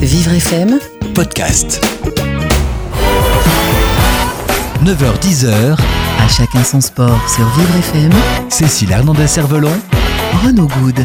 Vivre FM, podcast. 9h-10h, à chacun son sport sur Vivre FM, Cécile Hernandez-Cervelon, Renaud Good.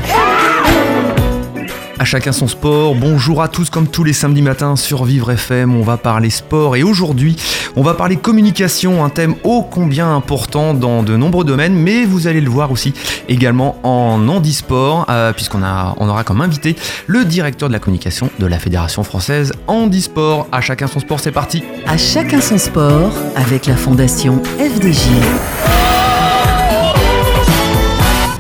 À chacun son sport, bonjour à tous comme tous les samedis matins sur Vivre FM, on va parler sport et aujourd'hui on va parler communication, un thème ô combien important dans de nombreux domaines mais vous allez le voir aussi également en handisport euh, puisqu'on on aura comme invité le directeur de la communication de la Fédération Française Handisport. À chacun son sport, c'est parti À chacun son sport avec la fondation FDJ.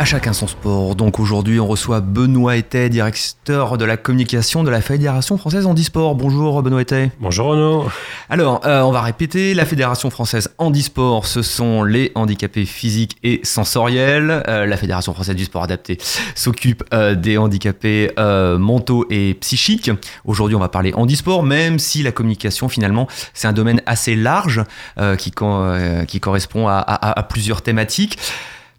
À chacun son sport. Donc aujourd'hui, on reçoit Benoît Etet, directeur de la communication de la Fédération française handisport. Bonjour Benoît Etet. Bonjour Renaud. Alors, euh, on va répéter. La Fédération française handisport, ce sont les handicapés physiques et sensoriels. Euh, la Fédération française du sport adapté s'occupe euh, des handicapés mentaux et psychiques. Aujourd'hui, on va parler handisport, même si la communication, finalement, c'est un domaine assez large qui, co- qui correspond à- à- à plusieurs thématiques.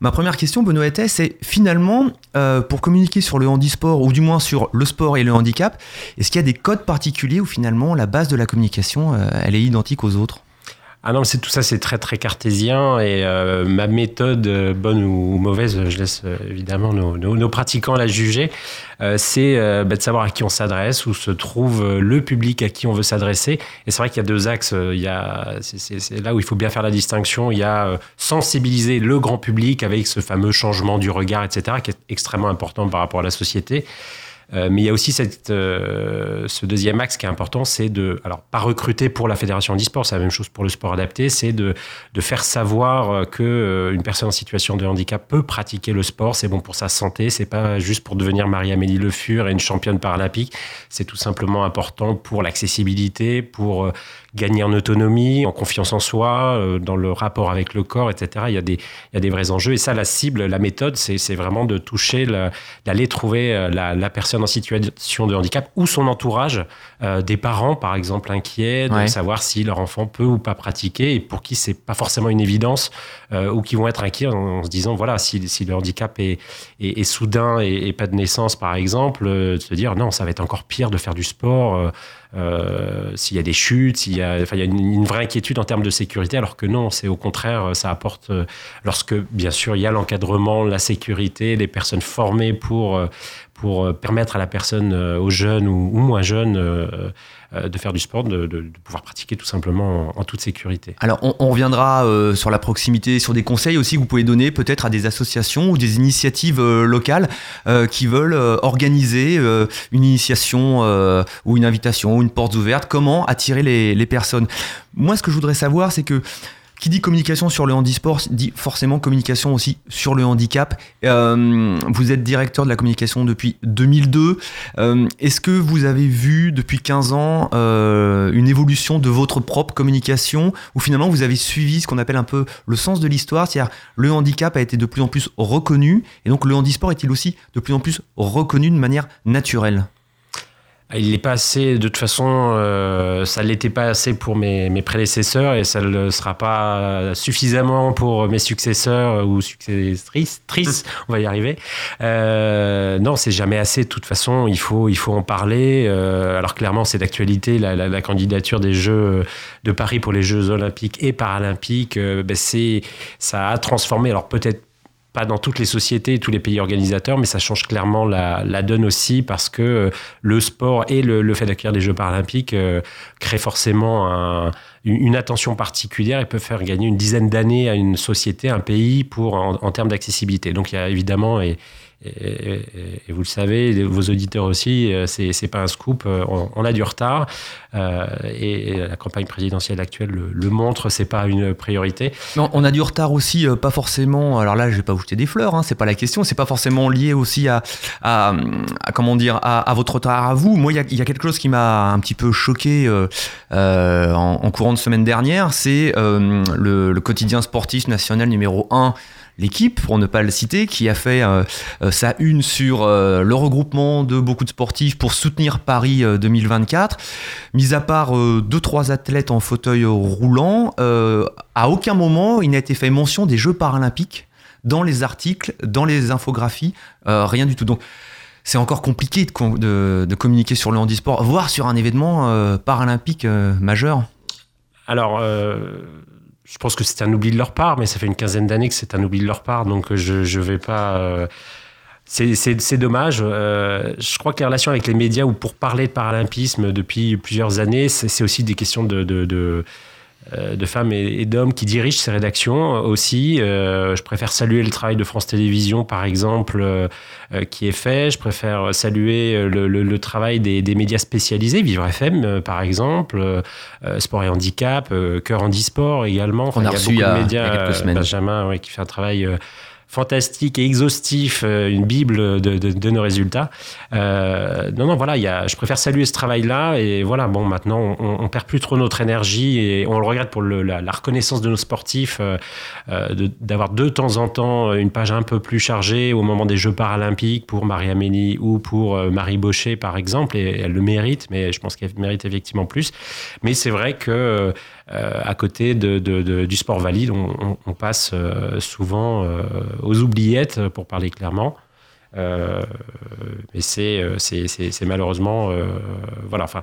Ma première question, Benoît Etet, c'est finalement, euh, pour communiquer sur le handisport, ou du moins sur le sport et le handicap, est-ce qu'il y a des codes particuliers où finalement la base de la communication, euh, elle est identique aux autres? Ah non, c'est tout ça, c'est très très cartésien et euh, ma méthode, euh, bonne ou mauvaise, je laisse euh, évidemment nos, nos- nos pratiquants la juger. Euh, c'est euh, bah, de savoir à qui on s'adresse, où se trouve euh, le public à qui on veut s'adresser. Et c'est vrai qu'il y a deux axes. euh, Il y a, c'est, là où il faut bien faire la distinction. Il y a euh, sensibiliser le grand public avec ce fameux changement du regard, etc., qui est extrêmement important par rapport à la société. Euh, mais il y a aussi cette, euh, ce deuxième axe qui est important, c'est de, alors pas recruter pour la fédération e-sport, c'est la même chose pour le sport adapté, c'est de, de faire savoir euh, que euh, une personne en situation de handicap peut pratiquer le sport, c'est bon pour sa santé, c'est pas juste pour devenir Marie-Amélie Le Fur et une championne paralympique, c'est tout simplement important pour l'accessibilité, pour gagner en autonomie, en confiance en soi, euh, dans le rapport avec le corps, etc. Il y a des, il y a des vrais enjeux. Et ça, la cible, la méthode, c'est c'est vraiment de toucher, le- d'aller trouver euh, la, la personne en situation de handicap ou son entourage, euh, des parents, par exemple, inquiets, de Ouais. savoir si leur enfant peut ou pas pratiquer et pour qui c'est pas forcément une évidence euh, ou qui vont être inquiets en, en se disant, voilà, si, si le handicap est, est, est soudain et, et pas de naissance, par exemple, euh, de se dire, non, ça va être encore pire de faire du sport. Euh, euh, s'il y a des chutes, s'il y il y a une, vraie inquiétude en termes de sécurité, alors que non, c'est au contraire, ça apporte, euh, lorsque bien sûr il y a l'encadrement, la sécurité, les personnes formées pour, euh, pour euh, permettre à la personne, euh, aux jeunes ou, ou moins jeunes, euh, euh, de faire du sport, de, de- de pouvoir pratiquer tout simplement en, toute sécurité. Alors, on, on reviendra euh, sur la proximité, sur des conseils aussi que vous pouvez donner peut-être à des associations ou des initiatives euh, locales qui veulent organiser une initiation ou une invitation ou une porte ouverte. Comment attirer les, les personnes? Moi, ce que je voudrais savoir, c'est que qui dit communication sur le handisport dit forcément communication aussi sur le handicap. Euh, vous êtes directeur de la communication depuis 2002. Euh, Est-ce que vous avez vu depuis 15 ans euh, une évolution de votre propre communication? Ou finalement vous avez suivi ce qu'on appelle un peu le sens de l'histoire, c'est-à-dire le handicap a été de plus en plus reconnu et donc le handisport est-il aussi de plus en plus reconnu de manière naturelle? Il n'est pas assez, de toute façon, euh, ça ne l'était pas assez pour mes, mes prédécesseurs et ça ne le sera pas suffisamment pour mes successeurs ou successrices, trices, on va y arriver. Euh, non, c'est jamais assez, de toute façon, il faut, il faut en parler. Euh, alors clairement, c'est d'actualité, la, la- la candidature des Jeux de Paris pour les Jeux olympiques et paralympiques, euh, ben, c'est, ça a transformé, alors peut-être pas dans toutes les sociétés et tous les pays organisateurs, mais ça change clairement la, donne aussi parce que euh, le sport et le, fait d'accueillir des Jeux paralympiques euh, crée forcément un- une, une attention particulière et peut faire gagner une dizaine d'années à une société, un pays pour en, en termes d'accessibilité. Donc il y a évidemment et et, vous le savez, vos auditeurs aussi, euh, c'est c'est pas un scoop. euh, On, a du retard euh, et, la campagne présidentielle actuelle le, le montre. C'est pas une priorité. On a du retard aussi, pas forcément. Alors là, je vais pas vous jeter des fleurs, hein, c'est pas la question. C'est pas forcément lié aussi à, comment dire, à, votre retard à vous. Moi, il y a, quelque chose qui m'a un petit peu choqué en, courant de semaine dernière. C'est le, le quotidien sportif national numéro 1 l'équipe, pour ne pas le citer, qui a fait euh, euh, sa une sur euh, le regroupement de beaucoup de sportifs pour soutenir Paris euh, 2024. Mis à part euh, deux trois athlètes en fauteuil roulant, à aucun moment il n'a été fait mention des Jeux paralympiques dans les articles, dans les infographies, rien du tout. Donc c'est encore compliqué de, de- communiquer sur le handisport, voire sur un événement paralympique majeur. Alors, je pense que c'est un oubli de leur part, mais ça fait une quinzaine d'années que c'est un oubli de leur part, donc euh, je je vais pas. euh, c'est- dommage. Euh, je crois que les relations avec les médias ou pour parler de paralympisme depuis plusieurs années, c'est aussi des questions de, de, de femmes et, d'hommes qui dirigent ces rédactions aussi. Euh, je préfère saluer le travail de France Télévisions, par exemple, euh, euh, qui est fait. Je préfère saluer euh, le, le- le travail des, des médias spécialisés, Vivre FM, euh, par exemple, euh, euh, Sport et Handicap, euh, Cœur Handisport également. Qu'on a reçu il y a- médias, il y a quelques euh, semaines. Benjamin, ouais, qui fait un travail euh, fantastique et exhaustif, euh, une bible de, nos résultats. Euh, non, non, voilà, je préfère saluer ce travail-là. Et voilà, bon, maintenant, on, on perd plus trop notre énergie et on le regarde pour la, reconnaissance de nos sportifs, euh, d'avoir de temps en temps une page un peu plus chargée au moment des Jeux paralympiques pour Marie-Amélie ou pour Marie Baucher, par exemple. Et elle le mérite, mais je pense qu'elle mérite effectivement plus. Mais c'est vrai que à côté du sport valide, on, passe souvent aux oubliettes, pour parler clairement. Euh, mais c'est euh, malheureusement euh, voilà enfin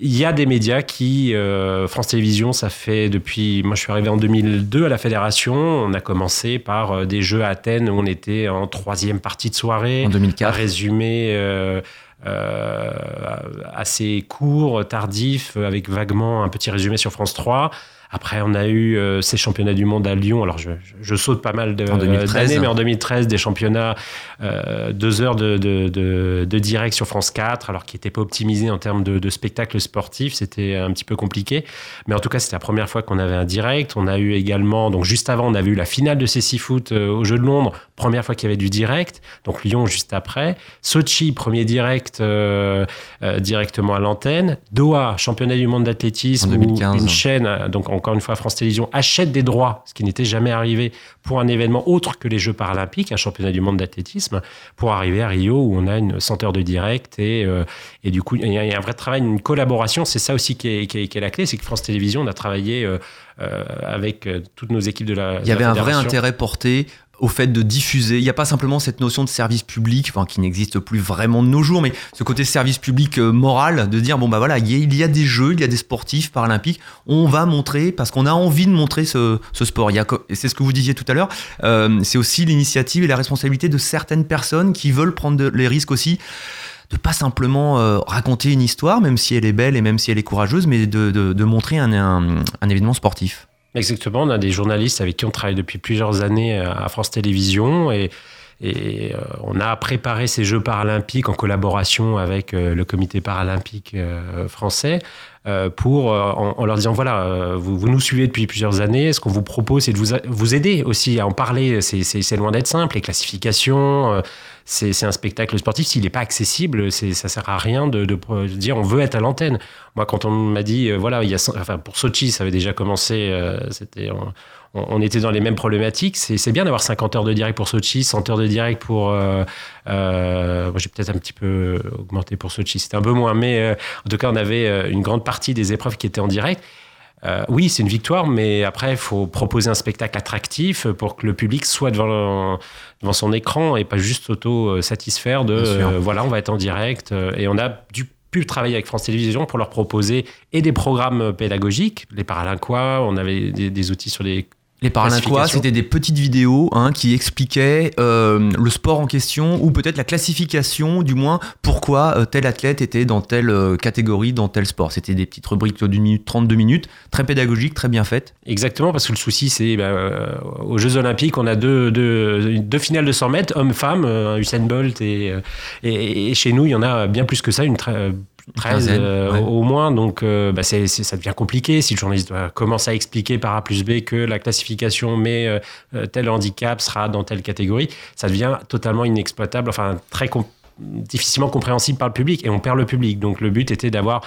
il y a des médias qui euh, France Télévisions ça fait depuis moi je suis arrivé en 2002 à la fédération on a commencé par euh, des jeux à Athènes où on était en troisième partie de soirée En un 2004. résumé euh, euh, assez court, tardif, avec vaguement un petit résumé sur France 3. Après, on a eu euh, ces championnats du monde à Lyon. Alors, je, saute pas mal En 2013. d'années, mais en 2013, des championnats, euh, deux heures de, de, de- de direct sur France 4, alors qui n'étaient pas optimisés en termes de, spectacle sportif. C'était un petit peu compliqué. Mais en tout cas, c'était la première fois qu'on avait un direct. On a eu également, donc juste avant, on avait eu la finale de CC Foot euh, aux Jeux de Londres. Première fois qu'il y avait du direct. Donc Lyon juste après. Sochi, premier direct euh, euh, directement à l'antenne. Doha, championnat du monde d'athlétisme. En 2015. Où une chaîne, euh, donc encore une fois France Télévisions, achète des droits, ce qui n'était jamais arrivé pour un événement autre que les Jeux paralympiques, un championnat du monde d'athlétisme, pour arriver à Rio où on a une 100 heures de direct et, euh, et du coup il y, a un vrai travail, une collaboration. C'est ça aussi qui est, qui est- qui est la clé, c'est que France Télévisions, on a travaillé euh, euh, avec toutes nos équipes de la. Il y avait un vrai intérêt porté au fait de diffuser. Il n'y a pas simplement cette notion de service public, qui n'existe plus vraiment de nos jours, mais ce côté service public euh, moral, de dire bon bah voilà, il y, a, des jeux, il y a des sportifs paralympiques, on va montrer parce qu'on a envie de montrer ce, sport. C'est ce que vous disiez tout à l'heure. euh, c'est aussi l'initiative et la responsabilité de certaines personnes qui veulent prendre les risques aussi de pas simplement euh, raconter une histoire, même si elle est belle et même si elle est courageuse, mais de, montrer un événement sportif. Exactement, on a des journalistes avec qui on travaille depuis plusieurs années euh, à France Télévisions et, euh, on a préparé ces Jeux paralympiques en collaboration avec euh, le comité paralympique français pour, en, leur disant, voilà, vous, nous suivez depuis plusieurs années, ce qu'on vous propose, c'est de vous, vous aider aussi à en parler. C'est- loin d'être simple, les classifications, c'est un spectacle sportif. S'il n'est pas accessible, ça sert à rien de, dire on veut être à l'antenne. Moi, quand on m'a dit, euh, voilà, pour Sochi, ça avait déjà commencé, euh, on, était dans les mêmes problématiques. C'est bien d'avoir 50 heures de direct pour Sochi, 100 heures de direct pour. euh, euh, j'ai peut-être un petit peu augmenté pour Sochi, c'était un peu moins, mais en tout cas, on avait une grande partie des épreuves qui étaient en direct. Euh, oui, c'est une victoire, mais après, il faut proposer un spectacle attractif pour que le public soit devant, devant son écran et pas juste s'auto-satisfaire de euh, voilà, on va être en direct. euh, et on a dû pu travailler avec France Télévisions pour leur proposer et des programmes pédagogiques, les Paralinquois, on avait des, des outils sur les Les Paralympiques, Classification. c'était des petites vidéos hein, qui expliquaient euh, le sport en question ou peut-être la classification, du moins pourquoi euh, tel athlète était dans telle euh, catégorie, dans tel sport. C'était des petites rubriques d'une minute, 32 minutes, très pédagogiques, très bien faites. Exactement, parce que le souci, c'est bah, aux Jeux Olympiques, on a deux, deux, deux finales de 100 mètres, hommes-femmes, Usain Bolt, et, et, et chez nous, il y en a bien plus que ça, une euh, 13 quinzaine, euh, ouais. au moins. Donc, euh, bah, ça devient compliqué si le journaliste doit commencer à expliquer par A plus B que la classification, mais euh, tel handicap sera dans telle catégorie. Ça devient totalement inexploitable, enfin très com- difficilement compréhensible par le public et on perd le public. Donc le but était d'avoir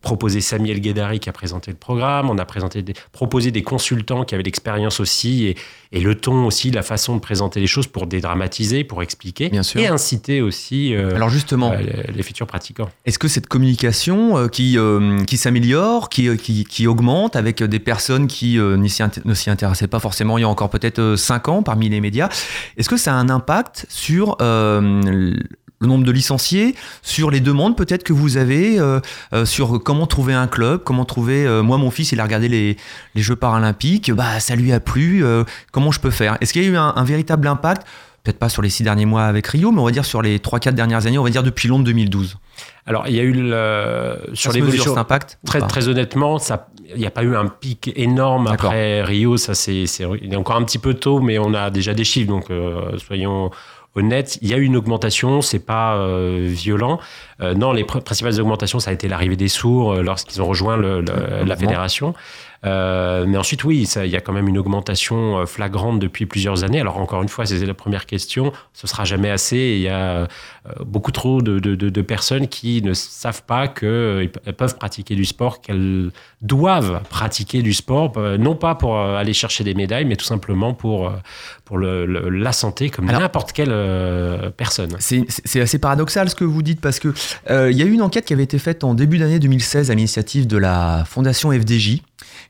proposé Samuel Guédari qui a présenté le programme, on a présenté des, proposé des consultants qui avaient l'expérience aussi et, et le ton aussi, la façon de présenter les choses pour dédramatiser, pour expliquer Bien sûr. et inciter aussi euh, Alors justement, euh, les- les futurs pratiquants. est-ce que cette communication euh, qui, qui s'améliore, qui, qui, qui augmente avec des personnes qui ne s'y intéressaient pas forcément il y a encore peut-être 5 ans parmi les médias, est-ce que ça a un impact sur le nombre de licenciés, sur les demandes peut-être que vous avez, euh, euh, sur comment trouver un club, comment trouver. euh, moi, mon fils, il a regardé les, les Jeux paralympiques, bah ça lui a plu. comment je peux faire? Est-ce qu'il y a eu un, un véritable impact? Peut-être pas sur les six derniers mois avec Rio, mais on va dire sur les 3-4 dernières années, on va dire depuis Londres 2012. Alors, il y a eu le, sur l'évolution. impact Très, très honnêtement, ça- il n'y a pas eu un pic énorme après Rio. Ça, c'est, c'est- il est encore un petit peu tôt, mais on a déjà des chiffres, donc euh, soyons honnêtes. Il y a eu une augmentation, c'est pas euh, violent. Euh, non, les pr- principales augmentations, ça a été l'arrivée des sourds euh, lorsqu'ils ont rejoint le- le- la fédération. Euh, mais ensuite, oui, il y a quand même une augmentation euh, flagrante depuis plusieurs années. Alors, encore une fois, c'est la première question. Ce sera jamais assez. Il y a euh, beaucoup trop de, de- de- de personnes qui ne savent pas qu'elles peuvent pratiquer du sport, qu'elles doivent pratiquer du sport, non pas pour aller chercher des médailles, mais tout simplement pour, pour le- le- la santé, comme n'importe quelle euh, personne. C'est assez paradoxal ce que vous dites parce que euh, y a eu une enquête qui avait été faite en début d'année 2016 à l'initiative de la fondation FDJ,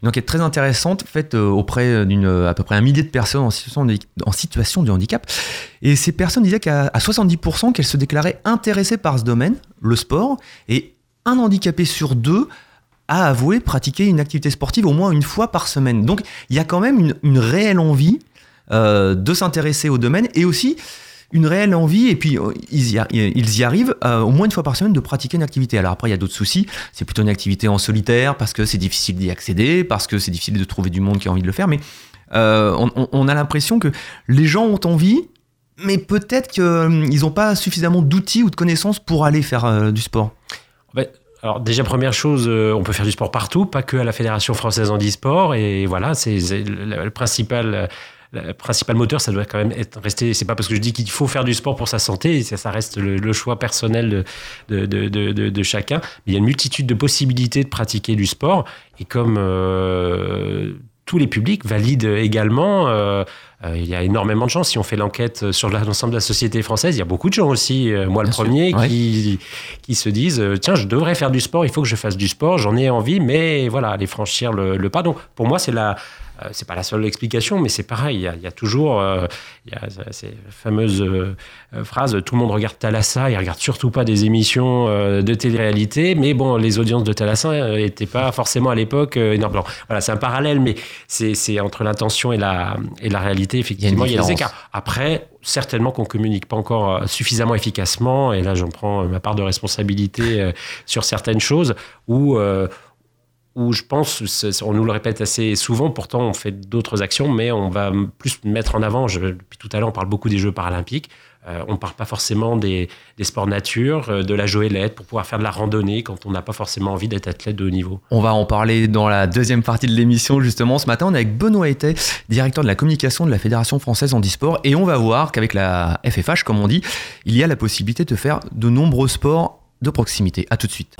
une enquête très intéressante faite euh, auprès d'une à peu près un millier de personnes en situation de, handicap. Et ces personnes disaient qu'à à 70% qu'elles se déclaraient intéressées par ce domaine, le sport, et un handicapé sur deux a avoué pratiquer une activité sportive au moins une fois par semaine. Donc il y a quand même une, réelle envie euh, de s'intéresser au domaine et aussi une réelle envie, et puis euh, ils y, arrivent euh, au moins une fois par semaine de pratiquer une activité. Alors après, il y a d'autres soucis. C'est plutôt une activité en solitaire parce que c'est difficile d'y accéder, parce que c'est difficile de trouver du monde qui a envie de le faire. Mais euh, on, a l'impression que les gens ont envie, mais peut-être qu'ils n'ont pas suffisamment d'outils ou de connaissances pour aller faire du sport. Alors déjà première chose, on peut faire du sport partout, pas que à la Fédération française handisport. Et voilà, c'est le principal. Le principal moteur, ça doit quand même être resté. C'est pas parce que je dis qu'il faut faire du sport pour sa santé, ça, ça reste le, le choix personnel de, de, de, de- de chacun. Mais il y a une multitude de possibilités de pratiquer du sport. Et comme euh, tous les publics valident également, euh, euh, il y a énormément de gens. Si on fait l'enquête sur l'ensemble de la société française, il y a beaucoup de gens aussi, euh, moi Bien le sûr, premier, ouais. qui, qui se disent tiens, je devrais faire du sport, il faut que je fasse du sport, j'en ai envie, mais voilà, aller franchir le, le pas. Donc pour moi, c'est la. Euh, c'est pas la seule explication, mais c'est pareil. Il y a, il y a toujours euh, il y a ces fameuses euh, euh, phrases tout le monde regarde Thalassa, il regarde surtout pas des émissions de télé-réalité, mais bon, les audiences de Thalassa n'étaient pas forcément à l'époque énormes. Voilà, c'est un parallèle, mais c'est entre l'intention et la, et la réalité, effectivement, il y a, des écarts. Après, certainement qu'on communique pas encore suffisamment efficacement, et là j'en prends ma part de responsabilité sur certaines choses, où, où je pense, on nous le répète assez souvent, pourtant on fait d'autres actions, mais on va plus mettre en avant, depuis tout à l'heure on parle beaucoup des Jeux paralympiques, euh, on ne parle pas forcément des, sports nature, euh, de la joëlette, pour pouvoir faire de la randonnée quand on n'a pas forcément envie d'être athlète de haut niveau. On va en parler dans la deuxième partie de l'émission justement. Ce matin, on est avec Benoît Etet, directeur de la communication de la Fédération française handisport, et on va voir qu'avec la FFH, comme on dit, il y a la possibilité de faire de nombreux sports de proximité. À tout de suite.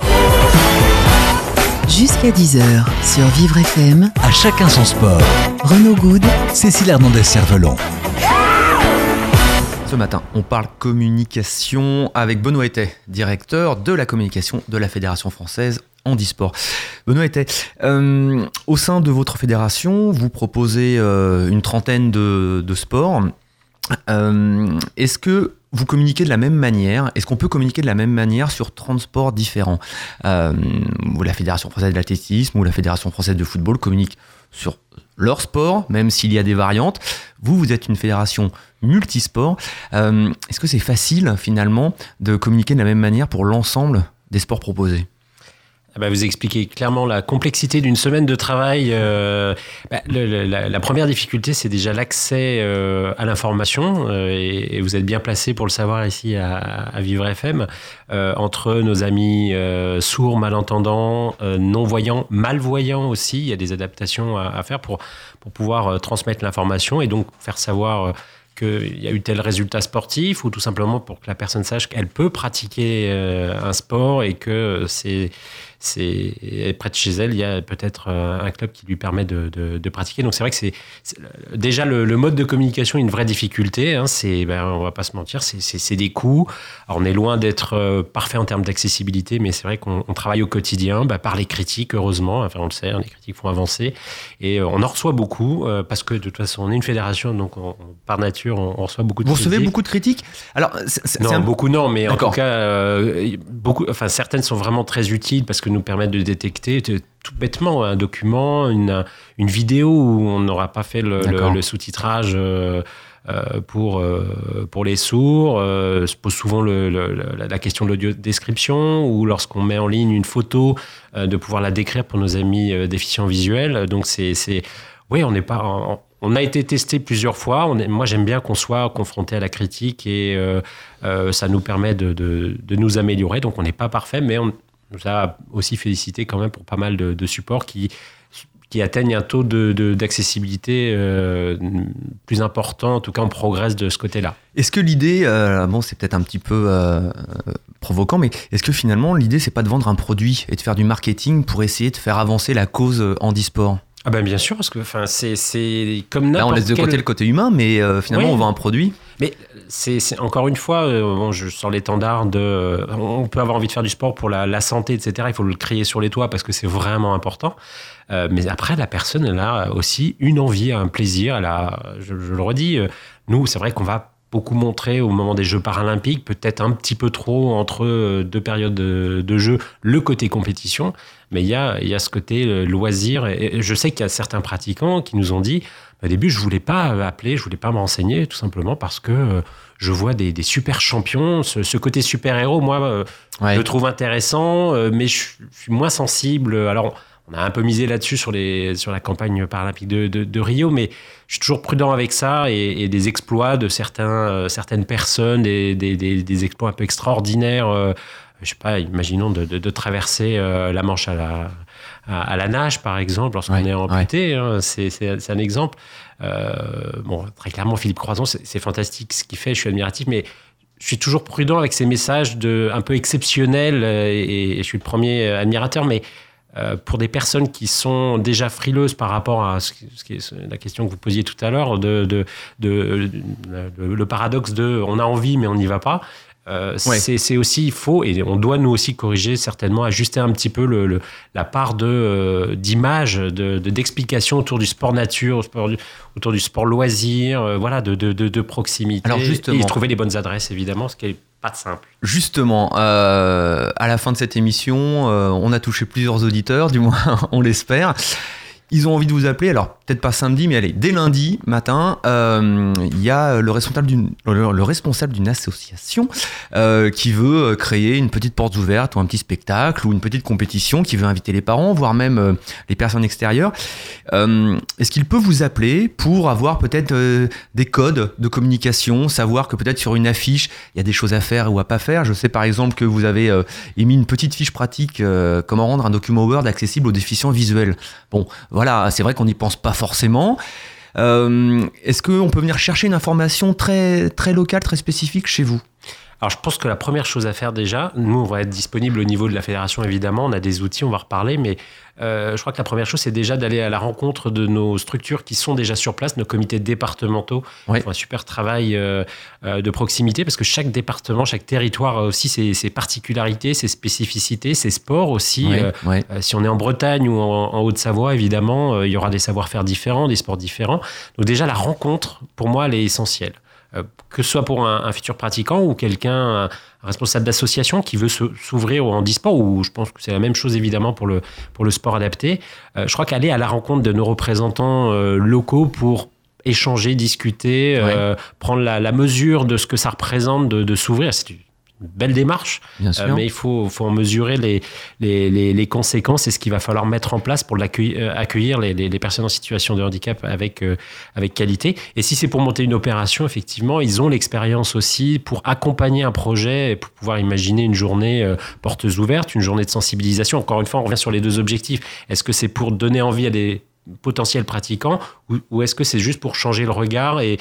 Jusqu'à 10h sur Vivre FM, À chacun son sport. Renaud Good Cécile Hernandez-Cervelon. Ce matin, on parle communication avec Benoît Etet, directeur de la communication de la Fédération française handisport. Benoît Etet, euh, au sein de votre fédération, vous proposez euh, une trentaine de, de sports. Euh, Est-ce que vous communiquez de la même manière Est-ce qu'on peut communiquer de la même manière sur 30 sports différents? Euh, La Fédération française d'athlétisme ou la Fédération française de football communiquent sur leur sport, même s'il y a des variantes. Vous, vous êtes une fédération multisport. Euh, Est-ce que c'est facile finalement de communiquer de la même manière pour l'ensemble des sports proposés? Ah bah, vous expliquez clairement la complexité d'une semaine de travail. euh, bah, la, première difficulté, c'est déjà l'accès euh, à l'information, euh, et, vous êtes bien placé pour le savoir ici à, Vivre FM, entre nos amis sourds, malentendants, non-voyants, malvoyants aussi. Il y a des adaptations à, faire pour, pour pouvoir transmettre l'information et donc faire savoir. qu'il y a eu tel résultat sportif ou tout simplement pour que la personne sache qu'elle peut pratiquer un sport et que c'est c'est près de chez elle, il y a peut-être euh, un club qui lui permet de, de, pratiquer. Donc c'est vrai que c'est déjà le, mode de communication est une vraie difficulté. Hein, c'est, ben, on va pas se mentir, c'est des coûts. Alors on est loin d'être euh, parfait en termes d'accessibilité, mais c'est vrai qu'on travaille au quotidien bah, par les critiques, heureusement. Enfin on le sait, hein, les critiques font avancer et euh, on en reçoit beaucoup parce que de toute façon on est une fédération, donc par nature on, reçoit beaucoup de Vous critiques. Vous recevez beaucoup de critiques? Alors non, beaucoup non, mais en tout cas beaucoup. Enfin certaines sont vraiment très utiles parce que nous permettent de détecter tout bêtement un document, une, une vidéo où on n'aura pas fait le, sous-titrage. Euh, euh, pour, euh, pour les sourds, se pose souvent le, la question de l'audio-description ou lorsqu'on met en ligne une photo, de pouvoir la décrire pour nos amis déficients visuels. Donc, c'est. Oui, on n'est pas. on a été testé plusieurs fois. On est, moi, j'aime bien qu'on soit confronté à la critique et ça nous permet de, de, de nous améliorer. Donc, on n'est pas parfait, mais on, nous a aussi félicité quand même pour pas mal de, supports qui, qui atteignent un taux d'accessibilité de, euh, plus important. En tout cas, on progresse de ce côté-là. Est-ce que l'idée, euh, bon, c'est peut-être un petit peu euh, provoquant, mais est-ce que finalement, l'idée, c'est pas de vendre un produit et de faire du marketing pour essayer de faire avancer la cause handisport ah ben bien sûr, parce que enfin, c'est comme Là, on laisse de côté le côté humain, mais finalement, on vend un produit. Mais c'est encore une fois, euh, bon, je sors l'étendard de. On peut avoir envie de faire du sport pour la, santé, etc. Il faut le crier sur les toits parce que c'est vraiment important. Euh, mais après, la personne, elle a aussi une envie, un plaisir. Elle a, je, le redis, euh, nous, c'est vrai qu'on va beaucoup montrer au moment des Jeux paralympiques, peut-être un petit peu trop entre deux périodes de, de jeu, le côté compétition. Mais il y a, y a ce côté loisir. Et je sais qu'il y a certains pratiquants qui nous ont dit au début, je voulais pas appeler, je voulais pas me renseigner, tout simplement parce que euh, je vois des, super champions. Ce, côté super-héros, moi, euh, je le trouve intéressant, euh, mais je, suis moins sensible. Alors, on a un peu misé là-dessus sur, sur la campagne paralympique de, Rio, mais je suis toujours prudent avec ça et, des exploits de certains, certaines personnes, des, des, exploits un peu extraordinaires. je sais pas, imaginons de, traverser la Manche à la, à, la nage, par exemple, lorsqu'on est amputé. Hein, c'est un exemple. Euh, bon, très clairement, Philippe Croison, c'est fantastique ce qu'il fait, je suis admiratif, mais je suis toujours prudent avec ces messages de, un peu exceptionnels euh, et, je suis le premier admirateur, mais euh, pour des personnes qui sont déjà frileuses par rapport à ce, qui est la question que vous posiez tout à l'heure, de, de, de, le paradoxe de on a envie mais on n'y va pas, euh, c'est aussi faux et on doit nous aussi corriger certainement, ajuster un petit peu le, la part de euh, d'image, d'explication autour du sport nature, autour du sport loisir, euh, voilà, de, de, proximité. Alors justement, et trouver les bonnes adresses évidemment, ce qui est pas de simple. Justement, à la fin de cette émission, on a touché plusieurs auditeurs, du moins on l'espère. Ils ont envie de vous appeler, alors peut-être pas samedi, mais allez, dès lundi matin, euh, il y a le responsable d'une, le, responsable d'une association euh, qui veut euh, créer une petite porte ouverte ou un petit spectacle ou une petite compétition, qui veut inviter les parents, voire même les personnes extérieures. est-ce qu'il peut vous appeler pour avoir peut-être des codes de communication, savoir que peut-être sur une affiche, il y a des choses à faire ou à pas faire? Je sais par exemple que vous avez émis une petite fiche pratique, comment rendre un document Word accessible aux déficients visuels. Bon, voilà, c'est vrai qu'on n'y pense pas forcément. Euh, est-ce qu'on peut venir chercher une information très, très locale, très spécifique chez vous? Alors je pense que la première chose à faire déjà, nous on va être disponible au niveau de la fédération évidemment, on a des outils, on va reparler, mais euh, je crois que la première chose c'est déjà d'aller à la rencontre de nos structures qui sont déjà sur place, nos comités départementaux qui font un super travail euh, euh, de proximité parce que chaque département, chaque territoire a aussi ses, particularités, ses spécificités, ses sports aussi. si on est en Bretagne ou en, en Haute-Savoie évidemment, il y aura des savoir-faire différents, des sports différents. Donc déjà la rencontre pour moi elle est essentielle. Euh, que ce soit pour un, futur pratiquant ou quelqu'un, un responsable d'association qui veut s'ouvrir au handisport, ou je pense que c'est la même chose évidemment pour le, pour le sport adapté, euh, je crois qu'aller à la rencontre de nos représentants euh, locaux pour échanger, discuter, prendre la, mesure de ce que ça représente de, de s'ouvrir, c'est belle démarche, euh, mais il faut, faut en mesurer les, les, les, conséquences et ce qu'il va falloir mettre en place pour accueillir, euh, accueillir les, personnes en situation de handicap avec, euh, avec qualité. Et si c'est pour monter une opération, effectivement, ils ont l'expérience aussi pour accompagner un projet et pour pouvoir imaginer une journée portes ouvertes, une journée de sensibilisation. Encore une fois, on revient sur les deux objectifs. Est-ce que c'est pour donner envie à des potentiels pratiquants ou, est-ce que c'est juste pour changer le regard? Et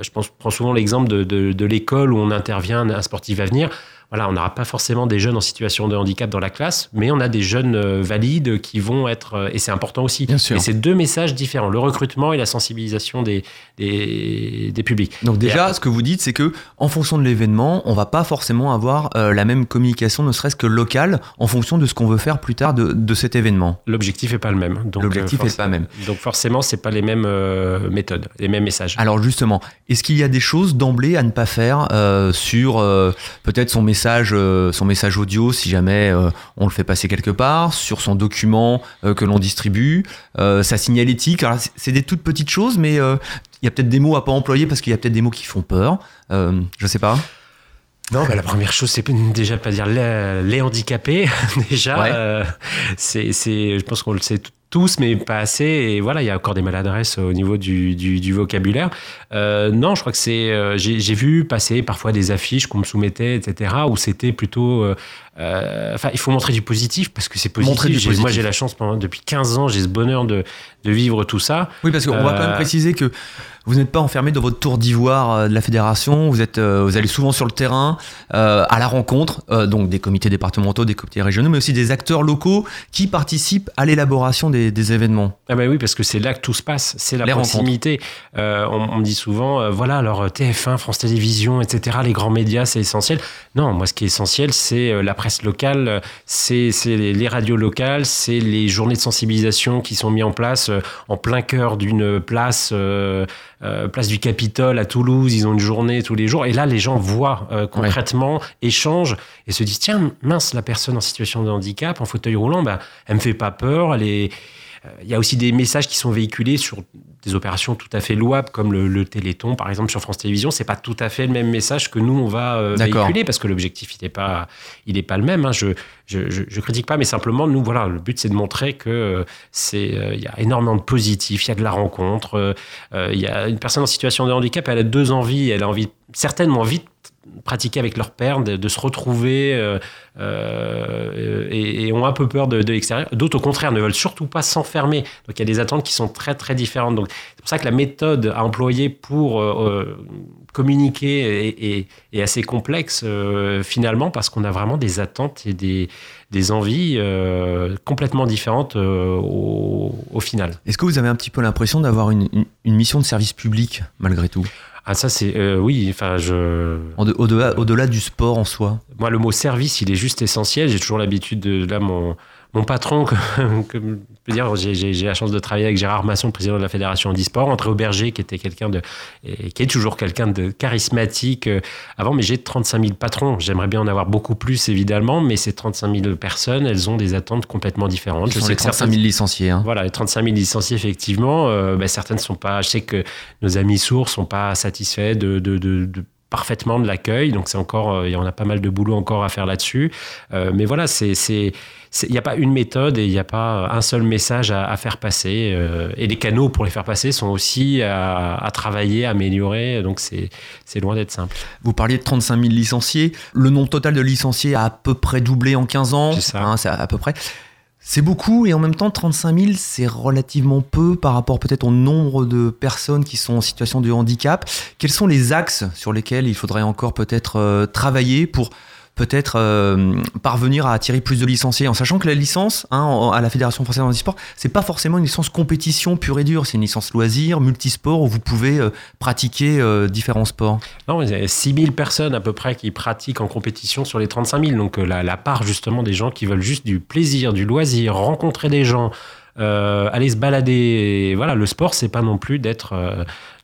je pense, prends souvent l'exemple de, de, de l'école où on intervient, un sportif à venir voilà, on n'aura pas forcément des jeunes en situation de handicap dans la classe, mais on a des jeunes euh, valides qui vont être, euh, et c'est important aussi. Bien sûr. Et c'est deux messages différents, le recrutement et la sensibilisation des, des, des publics. Donc déjà, après- ce que vous dites, c'est que en fonction de l'événement, on va pas forcément avoir euh, la même communication, ne serait-ce que locale, en fonction de ce qu'on veut faire plus tard de, de cet événement. L'objectif est pas le même. Donc, L'objectif euh, est pas le même. Donc forcément, c'est pas les mêmes euh, méthodes, les mêmes messages. Alors justement, est-ce qu'il y a des choses d'emblée à ne pas faire sur peut-être son message, euh, son message audio, si jamais euh, on le fait passer quelque part, sur son document euh, que l'on distribue, sa signalétique. Alors c'est- des toutes petites choses, mais il y a peut-être des mots à pas employer parce qu'il y a peut-être des mots qui font peur. Euh, je sais pas. Non, bah, la première chose, c'est déjà pas dire les, les handicapés. déjà, Ouais. euh, c'est, c'est, je pense qu'on le sait t- tous, mais pas assez. Et voilà, il y a encore des maladresses au niveau du, du, du vocabulaire. Euh, non, je crois que c'est. euh, j'ai, vu passer parfois des affiches qu'on me soumettait, etc., où c'était plutôt. Euh, Enfin, il faut montrer du positif parce que c'est positif. Montrer du J'ai- Moi, positif. j'ai la chance pendant depuis 15 ans, j'ai ce bonheur de, de vivre tout ça. Oui, parce qu'on va quand même Euh, préciser que vous n'êtes pas enfermé dans votre tour d'ivoire euh, de la fédération. Vous êtes, vous allez souvent sur le terrain, euh, à la rencontre, euh, donc des comités départementaux, des comités régionaux, mais aussi des acteurs locaux qui participent à l'élaboration des, des événements. Ah ben oui, parce que c'est là que tout se passe, c'est la Les proximité. Euh, on, me dit souvent, voilà, alors TF1, France Télévisions, etc., les grands médias, c'est essentiel. Non, moi, ce qui est essentiel, c'est euh, la presse locale, euh, c'est c'est les, radios locales, c'est les journées de sensibilisation qui sont mises en place euh, en plein cœur d'une place, euh, euh, place du Capitole à Toulouse. Ils ont une journée tous les jours. Et là, les gens voient euh, concrètement, échangent et se disent, tiens, mince, la personne en situation de handicap, en fauteuil roulant, bah, elle me fait pas peur, elle est... Euh, Il y a aussi des messages qui sont véhiculés sur des opérations tout à fait louables, comme le, le Téléthon, par exemple, sur France Télévisions. C'est pas tout à fait le même message que nous, on va euh, véhiculer, parce que l'objectif, il n'est pas, il est pas le même. hein. Je, je, je, je critique pas, mais simplement, nous, voilà, le but, c'est de montrer que euh, c'est, il y a énormément de positifs, il y a de la rencontre. Il y a une personne en situation de handicap, elle a deux envies. Elle a envie, certainement envie de pratiquer avec leur père, de, se retrouver euh, euh, et, ont un peu peur de, l'extérieur. D'autres, au contraire, ne veulent surtout pas s'enfermer. Donc, il y a des attentes qui sont très, très différentes. Donc, c'est pour ça que la méthode à employer pour euh, communiquer est, assez complexe, finalement, parce qu'on a vraiment des attentes et des, envies complètement différentes au, final. Est-ce que vous avez un petit peu l'impression d'avoir une mission de service public, malgré tout? Ah, ça, c'est. euh, oui, enfin, je. Au-delà au-delà du sport en soi Moi, le mot service, il est juste essentiel. J'ai toujours l'habitude de. Là, mon, mon patron, comme, comme je peux dire, j'ai- la chance de travailler avec Gérard Masson, président de la Fédération Handisport, André Auberger, qui était quelqu'un de. et qui est toujours quelqu'un de charismatique euh, avant, mais j'ai 35 000 patrons. J'aimerais bien en avoir beaucoup plus, évidemment, mais ces 35 000 personnes, elles ont des attentes complètement différentes. Ce sont les que 35 certaines- 000 licenciés. hein. voilà, les 35 000 licenciés, effectivement, euh, ben, certaines sont pas. Je sais que nos amis sourds sont pas satisfaits de, de, de- de- parfaitement de l'accueil, donc c'est encore, euh, il y en a pas mal de boulot encore à faire là-dessus. Euh, mais voilà, c'est, il n'y a pas une méthode et il n'y a pas un seul message à, à faire passer. euh, et les canaux pour les faire passer sont aussi à, à travailler, à améliorer. Donc c'est, c'est loin d'être simple. Vous parliez de 35 000 licenciés. Le nombre total de licenciés a à peu près doublé en 15 ans. C'est ça. Hein, à peu près. C'est beaucoup et en même temps 35 000 c'est relativement peu par rapport peut-être au nombre de personnes qui sont en situation de handicap. Quels sont les axes sur lesquels il faudrait encore peut-être euh, travailler pour peut-être euh, parvenir à attirer plus de licenciés en sachant que la licence hein, à la Fédération française de handisport c'est pas forcément une licence compétition pure et dure c'est une licence loisir multisport où vous pouvez euh, pratiquer euh, différents sports. Non, il y a 6 000 personnes à peu près qui pratiquent en compétition sur les 35 000. Donc la, part justement des gens qui veulent juste du plaisir, du loisir, rencontrer des gens, aller se balader. Et voilà, le sport, c'est pas non plus d'être,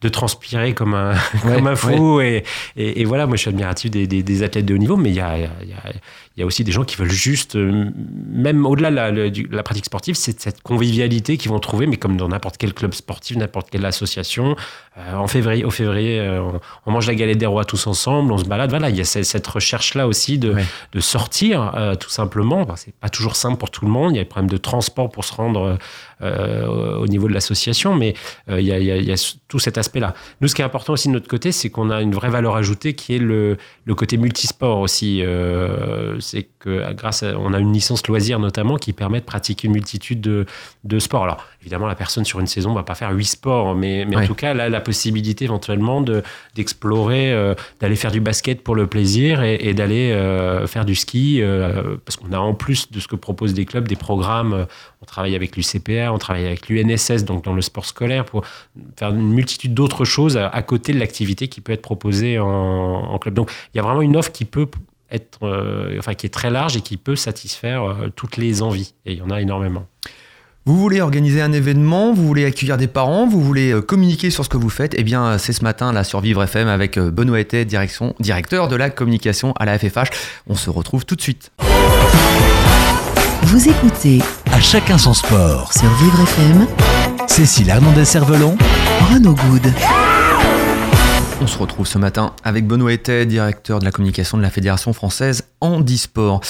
de transpirer comme un, Ouais, comme un fou. Et, et, et voilà, moi je suis admiratif des, des, des athlètes de haut niveau, mais il y a, il y, a, il y a aussi des gens qui veulent juste, euh, même au-delà de la, la pratique sportive, c'est cette convivialité qu'ils vont trouver, mais comme dans n'importe quel club sportif, n'importe quelle association. Euh, en février, au février, euh, on, on mange la galette des rois tous ensemble, on se balade. Voilà, il y a cette, cette recherche-là aussi de, Ouais. de sortir, euh, tout simplement. Enfin, c'est pas toujours simple pour tout le monde. Il y a des problèmes de transport pour se rendre au niveau de l'association, mais il y, a, tout cet Nous, ce qui est important aussi de notre côté, c'est qu'on a une vraie valeur ajoutée qui est le, côté multisport aussi. c'est que grâce à, on a une licence loisir notamment qui permet de pratiquer une multitude de, de sports. Alors, évidemment, la personne sur une saison va pas faire huit sports, mais, mais en tout cas, là, la possibilité éventuellement de, d'explorer, d'aller faire du basket pour le plaisir et, d'aller faire du ski, parce qu'on a en plus de ce que proposent des clubs, des programmes. On travaille avec l'UCPA, on travaille avec l'UNSS, donc dans le sport scolaire, pour faire une multitude d'autres choses à, côté de l'activité qui peut être proposée en, club. Donc il y a vraiment une offre qui peut être, euh, enfin qui est très large et qui peut satisfaire euh, toutes les envies. Et il y en a énormément. Vous voulez organiser un événement, vous voulez accueillir des parents, vous voulez euh, communiquer sur ce que vous faites, eh bien c'est ce matin là sur Vivre FM avec Benoît Ettet, direction, directeur de la communication à la FFH. On se retrouve tout de suite. Vous écoutez À chacun son sport sur Vivre FM. Cécile Hernandez-Cervelon. Renaud Good. On se retrouve ce matin avec Benoît Ettet, directeur de la communication de la Fédération française Handisport.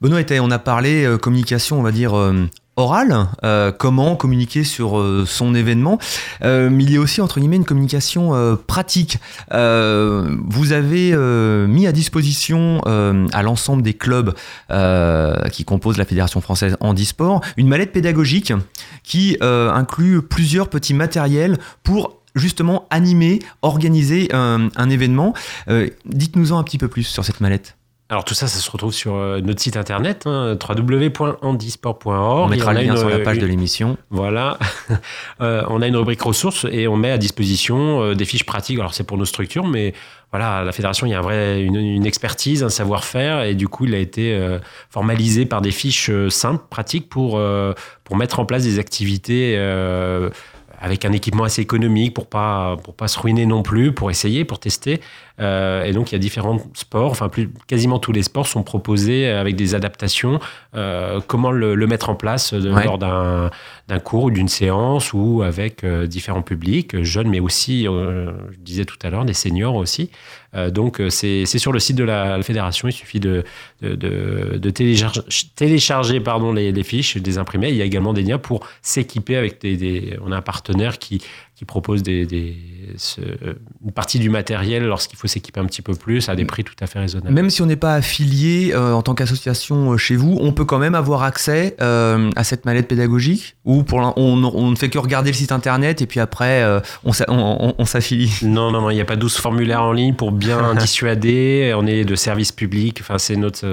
Benoît Ettet, on a parlé euh, communication, on va dire, euh, oral, euh, comment communiquer sur euh, son événement, euh, il y a aussi entre guillemets une communication pratique. vous avez mis à disposition à l'ensemble des clubs qui composent la Fédération française handisport une mallette pédagogique qui inclut plusieurs petits matériels pour justement animer, organiser un événement. Dites-nous-en un petit peu plus sur cette mallette. Alors tout ça, ça se retrouve sur euh, notre site internet, hein, www.handisport.org. On mettra le lien sur la page de l'émission. Voilà. Euh, on a une rubrique ressources et on met à disposition euh, des fiches pratiques. Alors c'est pour nos structures, mais voilà, à la fédération, il y a un vrai, une, expertise, un savoir-faire, et du coup, il a été formalisé par des fiches simples, pratiques, pour, pour mettre en place des activités avec un équipement assez économique pour pas pour pas se ruiner non plus, pour essayer, pour tester. Euh, et donc il y a différents sports, enfin plus, quasiment tous les sports sont proposés avec des adaptations. Euh, comment le, mettre en place lors d'un d'un cours ou d'une séance ou avec euh, différents publics, jeunes mais aussi, je disais tout à l'heure, des seniors aussi. Donc c'est sur le site de la, fédération, il suffit de, télécharger, les, fiches, les imprimer. Il y a également des liens pour s'équiper avec des, des, On a un partenaire qui qui propose des, une partie du matériel lorsqu'il faut s'équiper un petit peu plus à des prix tout à fait raisonnables. Même si on n'est pas affilié euh, en tant qu'association euh, chez vous, on peut quand même avoir accès euh, à cette mallette pédagogique ou pour on, on, ne fait que regarder le site internet et puis après on, on, s'affilie Non, non, non, il n'y a pas 12 formulaires en ligne pour bien dissuader. On est de service public, enfin, c'est notre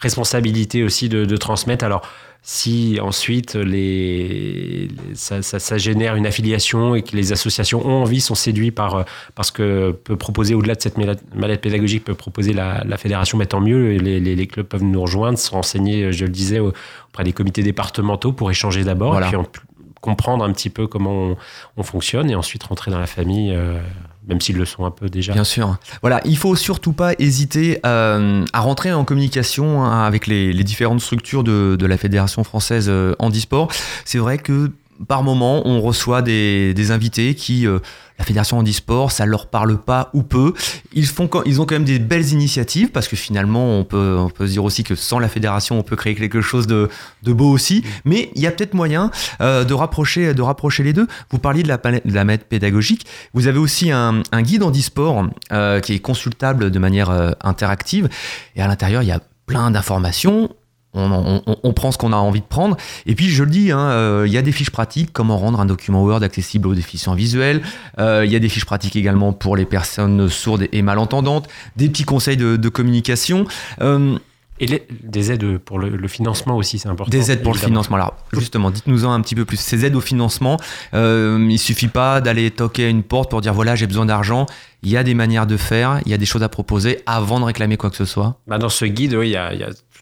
responsabilité aussi de, de transmettre. Alors, si ensuite les, ça, génère une affiliation et que les associations ont envie, sont séduits par, parce que peut proposer, au-delà de cette mallette pédagogique, peut proposer la, fédération, mais tant mieux, les, les, clubs peuvent nous rejoindre, se renseigner, je le disais, auprès des comités départementaux pour échanger d'abord, et puis comprendre un petit peu comment on, fonctionne, et ensuite rentrer dans la famille. Euh, même s'ils le sont un peu déjà. Bien sûr. Voilà, il faut surtout pas hésiter euh, à rentrer en communication hein, avec les, différentes structures de, la Fédération française euh, handisport. C'est vrai que par moment, on reçoit des, invités qui, euh, la Fédération handisport, ça leur parle pas ou peu. Ils, font, ils ont quand même des belles initiatives parce que finalement, on peut, on peut se dire aussi que sans la Fédération, on peut créer quelque chose de, beau aussi. Mais il y a peut-être moyen euh, de, rapprocher, de rapprocher les deux. Vous parliez de la, de la pédagogique. Vous avez aussi un, guide handisport euh, qui est consultable de manière interactive. Et à l'intérieur, il y a plein d'informations on, prend ce qu'on a envie de prendre. Et puis, je le dis, hein, euh, il y a des fiches pratiques, comment rendre un document Word accessible aux déficients visuels. Euh, il y a des fiches pratiques également pour les personnes sourdes et malentendantes, des petits conseils de, communication. Euh, et des aides pour le, financement aussi, c'est important. Des aides pour le financement. Alors, justement, dites-nous-en un petit peu plus. Ces aides au financement, il il suffit pas d'aller toquer à une porte pour dire voilà, j'ai besoin d'argent. Il y a des manières de faire, il y a des choses à proposer avant de réclamer quoi que ce soit. Bah dans ce guide, oui, il y a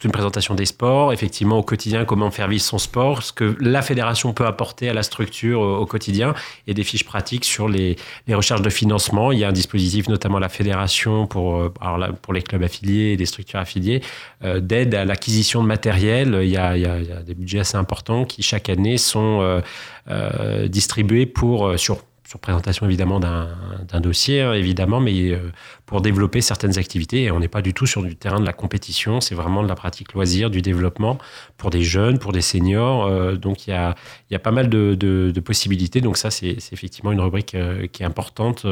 une présentation des sports, effectivement au quotidien comment faire vivre son sport, ce que la fédération peut apporter à la structure au, quotidien et des fiches pratiques sur les, recherches de financement. Il y a un dispositif notamment la fédération pour, euh, alors pour les clubs affiliés et les structures affiliées euh, d'aide à l'acquisition de matériel. Il y, a, il, y a, des budgets assez importants qui chaque année sont euh, distribués pour, sur sur présentation évidemment d'un dossier, hein, évidemment, mais pour développer certaines activités. Et on n'est pas du tout sur du terrain de la compétition, c'est vraiment de la pratique loisir, du développement pour des jeunes, pour des seniors. donc il y a, y a, pas mal de, de, possibilités. Donc ça, c'est effectivement une rubrique qui est importante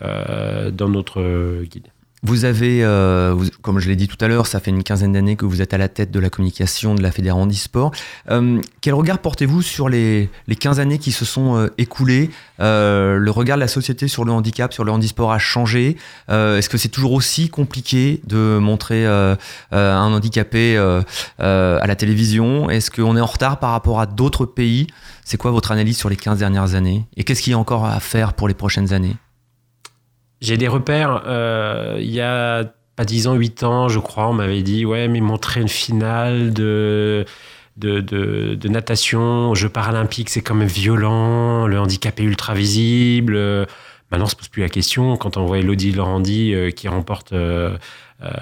dans notre guide. Vous avez, euh, comme je l'ai dit tout à l'heure, ça fait une quinzaine d'années que vous êtes à la tête de la communication de la Fédération handisport. Euh, quel regard portez-vous sur les, les 15 années qui se sont euh, écoulées? Le regard de la société sur le handicap, sur le handisport a changé. Est-ce que c'est toujours aussi compliqué de montrer un handicapé à la télévision? Est-ce qu'on est en retard par rapport à d'autres pays? C'est quoi votre analyse sur les 15 dernières années? Et qu'est-ce qu'il y a encore à faire pour les prochaines années? J'ai des repères. Euh, il y a pas 10 ans, 8 ans, je crois, on m'avait dit Ouais, mais montrer une finale de. De, de, natation aux Jeux paralympiques, c'est quand même violent, le handicap est ultra visible. Maintenant, on se pose plus la question. Quand on voit Elodie Laurandi euh, qui remporte euh, euh,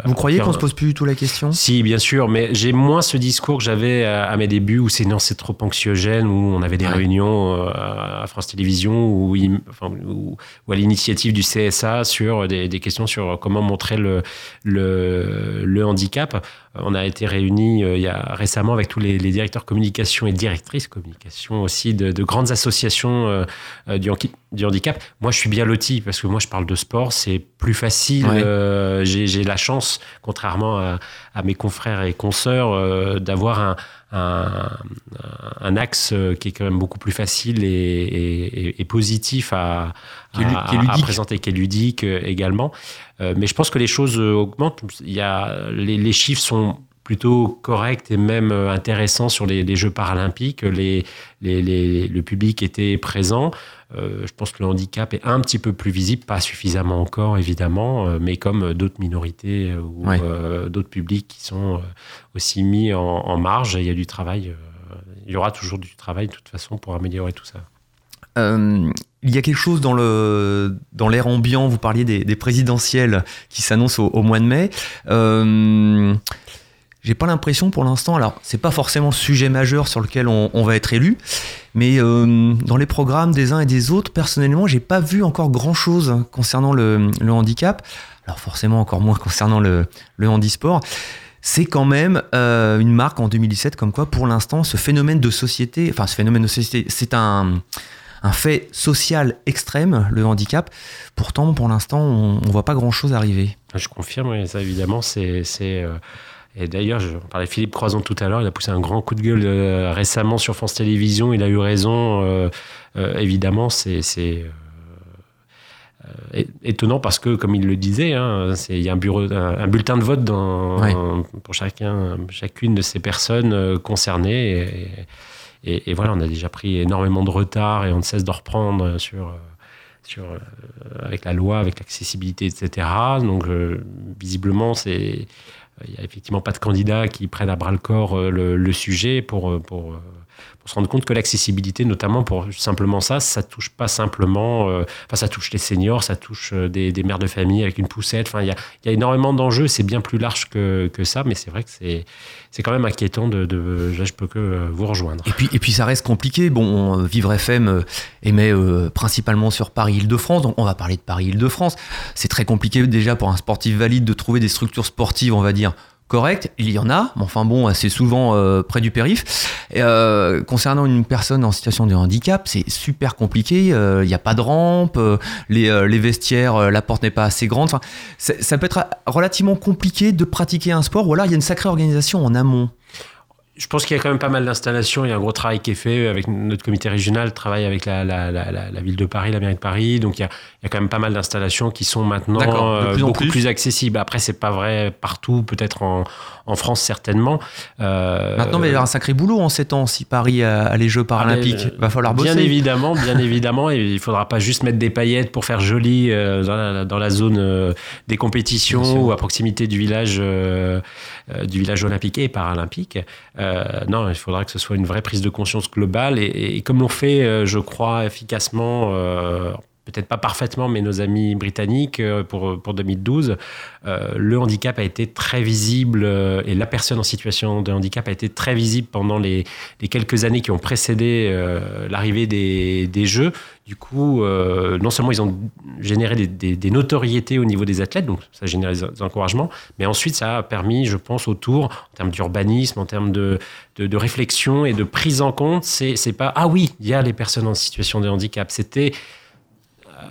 Vous croyez qu'on se pose plus du tout la question? Si, bien sûr, mais j'ai moins ce discours que j'avais à, mes débuts où c'est non, c'est trop anxiogène, où on avait des réunions euh, à France Télévisions ou, à l'initiative du CSA sur des, questions sur comment montrer le, le, le handicap. On a été réunis euh, il y a récemment avec tous les, directeurs communication et directrices communication aussi de, grandes associations du, du, handicap. Moi, je suis bien loti parce que moi, je parle de sport, c'est plus facile. j'ai la chance, contrairement à, mes confrères et consoeurs, euh, d'avoir un, un, axe euh, qui est quand même beaucoup plus facile et, positif à, présenter, qui est ludique euh, également. mais je pense que les choses augmentent. Il y a, les, chiffres sont plutôt corrects et même intéressants sur les, Jeux paralympiques. Les, les, le public était présent. Euh, je pense que le handicap est un petit peu plus visible, pas suffisamment encore évidemment, euh, mais comme d'autres minorités euh, ou d'autres publics qui sont aussi mis en, marge, il y a du travail. il y aura toujours du travail de toute façon pour améliorer tout ça. il y a quelque chose dans le dans l'air ambiant. Vous parliez des, présidentielles qui s'annoncent au, mois de mai. J'ai pas l'impression pour l'instant, alors c'est pas forcément sujet majeur sur lequel on, va être élu, mais euh, dans les programmes des uns et des autres, personnellement, j'ai pas vu encore grand chose concernant le, handicap. Alors forcément encore moins concernant le, le handisport. C'est quand même euh, une marque en 2017 comme quoi, pour l'instant, ce phénomène de société, enfin ce phénomène de société, c'est un, un fait social extrême, le handicap. Pourtant, pour l'instant, on, ne voit pas grand-chose arriver. Je confirme, ça évidemment, c'est euh, et d'ailleurs, je parlais de Philippe Croison tout à l'heure, il a poussé un grand coup de gueule euh, récemment sur France Télévisions, il a eu raison. Euh, euh, évidemment, c'est étonnant parce que, comme il le disait, hein, il y a un, bureau, un, bulletin de vote dans, pour chacun, chacune de ces personnes concernées. Et, et, voilà, on a déjà pris énormément de retard et on ne cesse de reprendre sur sur, avec la loi, avec l'accessibilité, etc. Donc, visiblement, c'est il n'y a effectivement pas de candidats qui prennent à bras le corps euh, le, sujet pour, euh, pour, euh, pour, se rendre compte que l'accessibilité, notamment pour simplement ça, ça touche pas simplement, enfin ça touche les seniors, ça touche des, des, mères de famille avec une poussette. Enfin, il y a, énormément d'enjeux. C'est bien plus large que, que ça, mais c'est vrai que c'est c'est quand même inquiétant de, là, je peux que vous rejoindre. Et puis et puis ça reste compliqué. Bon, Vivre FM émet principalement sur Paris-Île-de-France, donc on va parler de Paris-Île-de-France. C'est très compliqué déjà pour un sportif valide de trouver des structures sportives, on va dire il y en a, mais enfin bon, assez souvent euh, près du périph. Euh, concernant une personne en situation de handicap, c'est super compliqué. Euh, il n'y a pas de rampe, les, vestiaires, la porte n'est pas assez grande. Ça peut être relativement compliqué de pratiquer un sport. Ou alors il y a une sacrée organisation en amont je pense qu'il y a quand même pas mal d'installations. Il y a un gros travail qui est fait avec notre comité régional, travaille avec la, la, la, la ville de Paris, la mairie de Paris. Donc il y a, il y a quand même pas mal d'installations qui sont maintenant euh, beaucoup plus. accessibles. Après, c'est pas vrai partout, peut-être en, en, France certainement. Euh, maintenant, il va y avoir un sacré boulot en ces temps si Paris a, les Jeux paralympiques. il va falloir bosser. Bien évidemment, bien évidemment. Et il faudra pas juste mettre des paillettes pour faire joli euh, dans, la, dans, la, zone des compétitions ou à proximité du village, du village olympique et paralympique. Euh, non, il faudra que ce soit une vraie prise de conscience globale. Et, comme l'on fait, euh, je crois, efficacement, euh, peut-être pas parfaitement, mais nos amis britanniques euh, pour, pour 2012, euh, le handicap a été très visible euh, et la personne en situation de handicap a été très visible pendant les, les quelques années qui ont précédé l'arrivée des, des, Jeux. Du coup, non seulement ils ont généré des, des, notoriétés au niveau des athlètes, donc ça a généré des encouragements, mais ensuite ça a permis, je pense, autour, en termes d'urbanisme, en termes de, de, de, réflexion et de prise en compte, c'est pas, ah oui, il y a les personnes en situation de handicap. C'était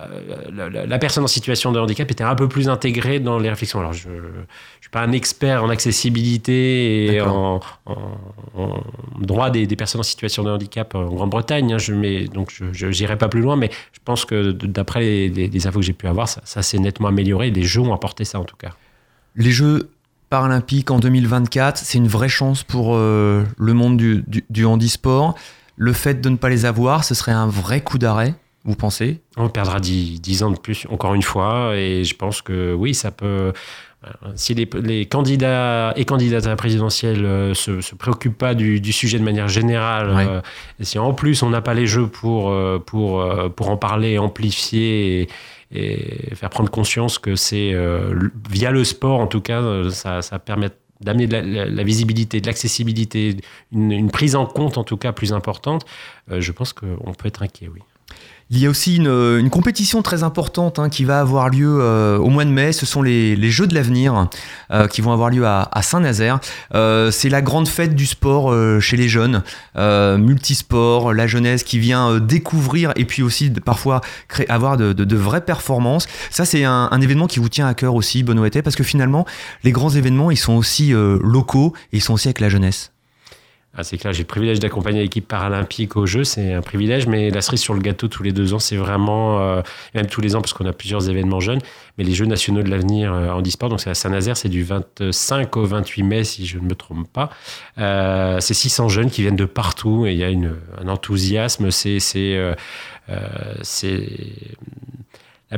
euh, la, personne en situation de handicap était un peu plus intégrée dans les réflexions. Alors, je ne suis pas un expert en accessibilité et en, droit des, personnes en situation de handicap en Grande-Bretagne, hein, je, donc je n'irai pas plus loin, mais je pense que d'après les, infos que j'ai pu avoir, ça, s'est nettement amélioré. Les Jeux ont apporté ça en tout cas. Les Jeux paralympiques en 2024, c'est une vraie chance pour euh, le monde du, du handisport. Le fait de ne pas les avoir, ce serait un vrai coup d'arrêt? Vous pensez On perdra 10, ans de plus, encore une fois, et je pense que oui, ça peut. Euh, si les, candidats et candidates à la présidentielle euh, se, se préoccupent pas du, sujet de manière générale, euh, et si en plus on n'a pas les jeux pour, pour, pour en parler, amplifier et, faire prendre conscience que c'est via le sport, en tout cas, ça, ça permet d'amener de la, visibilité, de l'accessibilité, une, une, prise en compte en tout cas plus importante, je pense qu'on peut être inquiet, oui. Il y a aussi une, compétition très importante hein, qui va avoir lieu euh, au mois de mai. Ce sont les, Jeux de l'avenir euh, qui vont avoir lieu à, Saint-Nazaire. Euh, c'est la grande fête du sport chez les jeunes, multisport, la jeunesse qui vient découvrir et puis aussi parfois créer, avoir de, vraies performances. Ça, c'est un, événement qui vous tient à cœur aussi, Benoît parce que finalement, les grands événements, ils sont aussi locaux et ils sont aussi avec la jeunesse. Ah, c'est clair, j'ai le privilège d'accompagner l'équipe paralympique aux Jeux, c'est un privilège, mais la cerise sur le gâteau tous les deux ans, c'est vraiment, euh, même tous les ans, parce qu'on a plusieurs événements jeunes, mais les Jeux nationaux de l'avenir euh, en e donc c'est à Saint-Nazaire, c'est du 25 au 28 mai, si je ne me trompe pas. Euh, c'est 600 jeunes qui viennent de partout, et il y a un enthousiasme, c'est, c'est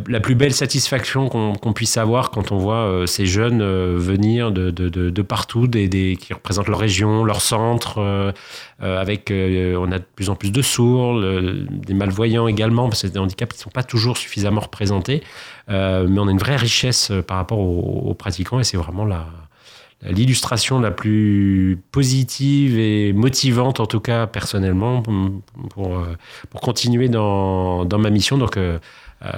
la, plus belle satisfaction qu'on puisse avoir quand on voit euh, ces jeunes euh, venir de, partout, des, qui représentent leur région, leur centre, euh, avec on a de plus en plus de sourds, des malvoyants également, parce que c'est des handicaps qui ne sont pas toujours suffisamment représentés, mais on a une vraie richesse par rapport aux, pratiquants et c'est vraiment l'illustration la plus positive et motivante, en tout cas personnellement, pour, continuer dans, dans ma mission. Donc,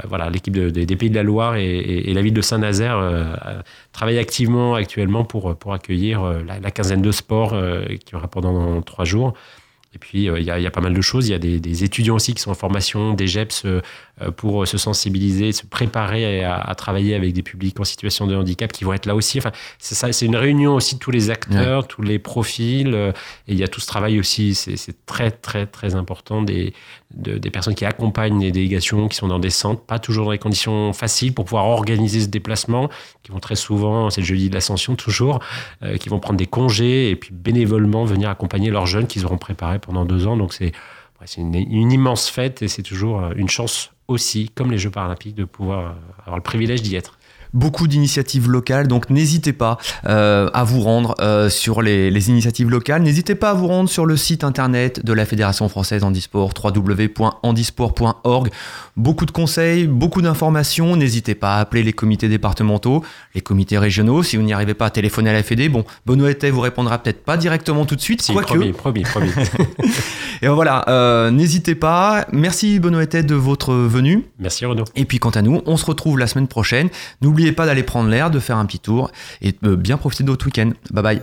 voilà, l'équipe des Pays de la Loire et, la ville de Saint-Nazaire euh, travaillent activement actuellement pour, pour accueillir euh, la, quinzaine de sports qui aura pendant trois jours. Et puis, il y, a pas mal de choses. Il y a des, étudiants aussi qui sont en formation, des GEPS pour se sensibiliser, se préparer à, travailler avec des publics en situation de handicap qui vont être là aussi. Enfin, c'est ça, c'est une réunion aussi de tous les acteurs, tous les profils. et il y a tout ce travail aussi. C'est très, très, très important des, des personnes qui accompagnent les délégations, qui sont dans des centres, pas toujours dans des conditions faciles pour pouvoir organiser ce déplacement, qui vont très souvent, c'est le jeudi de l'ascension toujours, euh, qui vont prendre des congés et puis bénévolement venir accompagner leurs jeunes qu'ils auront préparés pendant deux ans. Donc c'est une, immense fête et c'est toujours euh, une chance aussi, comme les Jeux paralympiques, de pouvoir euh, avoir le privilège d'y être beaucoup d'initiatives locales, donc n'hésitez pas euh, à vous rendre euh, sur les, initiatives locales. N'hésitez pas à vous rendre sur le site internet de la Fédération française handisport, www.handisport.org. Beaucoup de conseils, beaucoup d'informations. N'hésitez pas à appeler les comités départementaux, les comités régionaux. Si vous n'y arrivez pas à téléphoner à la Fédé, bon, Benoît vous répondra peut-être pas directement tout de suite. Si, promis, promis, promis. Et voilà, euh, n'hésitez pas. Merci Benoît de votre venue. Merci Renaud. Et puis quant à nous, on se retrouve la semaine prochaine. N'oubliez pas d'aller prendre l'air, de faire un petit tour et de bien profiter de votre week-end. Bye bye.